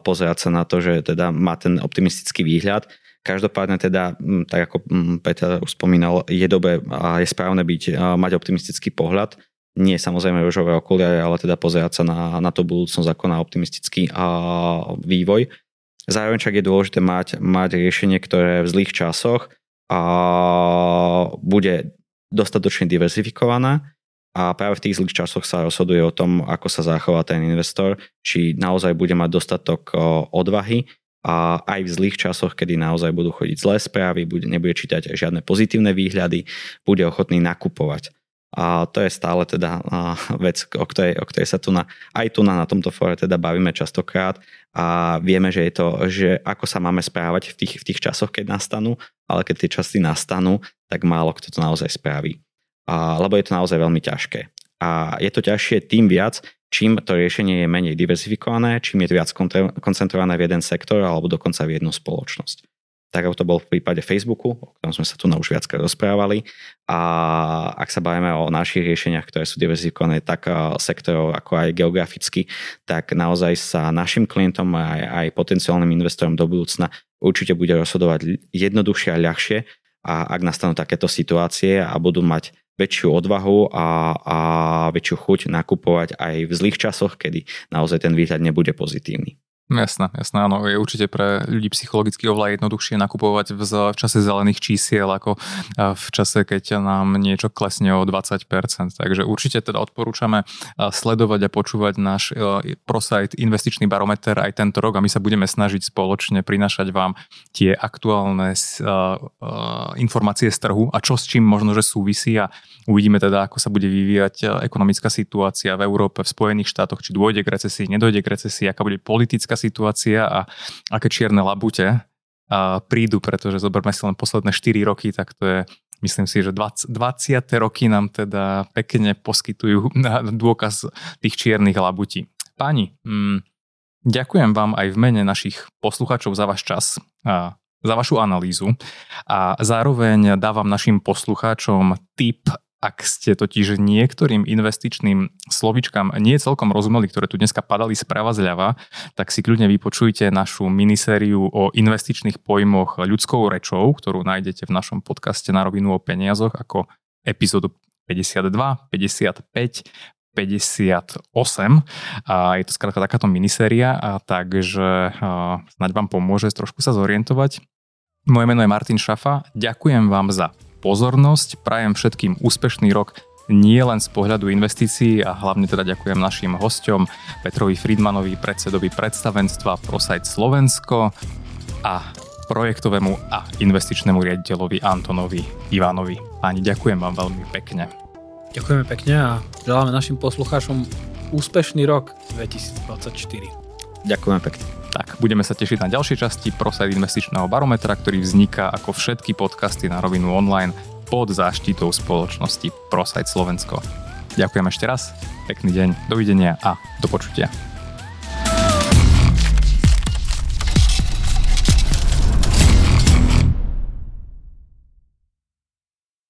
pozerať sa na to, že teda má ten optimistický výhľad. Každopádne teda, mm, tak ako mm, Peter už spomínal, je dobre a je správne byť, mať optimistický pohľad. Nie samozrejme rožové okuliare, ale teda pozerať sa na, na to budúcnosť ako na optimistický a, vývoj. Zároveň však je dôležité mať, mať riešenie, ktoré v zlých časoch a bude dostatočne diverzifikované a práve v tých zlých časoch sa rozhoduje o tom, ako sa zachová ten investor, či naozaj bude mať dostatok odvahy a aj v zlých časoch, kedy naozaj budú chodiť zlé správy, bude, nebude čítať žiadne pozitívne výhľady, bude ochotný nakupovať. A to je stále teda vec, o ktorej, o ktorej sa tu na, aj tu na, na tomto fóre teda bavíme častokrát a vieme, že je to, že ako sa máme správať v tých, v tých časoch, keď nastanú, ale keď tie časy nastanú, tak málo kto to naozaj spraví. A, lebo je to naozaj veľmi ťažké. A je to ťažšie tým viac, čím to riešenie je menej diversifikované, čím je viac koncentrované v jeden sektor alebo dokonca v jednu spoločnosť. Tak to bol v prípade Facebooku, o ktorom sme sa tu na už viackrát rozprávali. A ak sa bavíme o našich riešeniach, ktoré sú diverzifikované tak sektorov ako aj geograficky, tak naozaj sa našim klientom aj, aj potenciálnym investorom do budúcna určite bude rozhodovať jednoduchšie a ľahšie, a ak nastanú takéto situácie a budú mať väčšiu odvahu a, a väčšiu chuť nakupovať aj v zlých časoch, kedy naozaj ten výhľad nebude pozitívny. Jasné, jasné, áno. Je určite pre ľudí psychologicky oveľa jednoduchšie nakupovať v, v čase zelených čísiel ako v čase, keď nám niečo klesne o 20%. Takže určite teda odporúčame sledovať a počúvať náš ProSite investičný barometer aj tento rok a my sa budeme snažiť spoločne prinašať vám tie aktuálne informácie z trhu a čo s čím možno, že súvisí a uvidíme teda, ako sa bude vyvíjať ekonomická situácia v Európe, v Spojených štátoch, či dôjde k recesii, nedôjde k recesii, aká bude politická situácia a aké čierne labute prídu, pretože zoberme si len posledné 4 roky, tak to je myslím si, že 20, 20. roky nám teda pekne poskytujú dôkaz tých čiernych labutí. Páni, mm, ďakujem vám aj v mene našich poslucháčov za váš čas. A za vašu analýzu a zároveň dávam našim poslucháčom tip ak ste totiž niektorým investičným slovičkám nie celkom rozumeli, ktoré tu dneska padali sprava zľava, tak si kľudne vypočujte našu minisériu o investičných pojmoch ľudskou rečou, ktorú nájdete v našom podcaste na rovinu o peniazoch ako epizódu 52, 55, 58 a je to skrátka takáto miniséria, a takže snáď vám pomôže trošku sa zorientovať. Moje meno je Martin Šafa, ďakujem vám za pozornosť, prajem všetkým úspešný rok nie len z pohľadu investícií a hlavne teda ďakujem našim hosťom Petrovi Friedmanovi, predsedovi predstavenstva ProSite Slovensko a projektovému a investičnému riaditeľovi Antonovi Ivanovi. Páni, ďakujem vám veľmi pekne. Ďakujeme pekne a želáme našim poslucháčom úspešný rok 2024. Ďakujem pekne. Tak, budeme sa tešiť na ďalšie časti ProSite investičného barometra, ktorý vzniká ako všetky podcasty na rovinu online pod záštitou spoločnosti ProSite Slovensko. Ďakujem ešte raz, pekný deň, dovidenia a do počutia.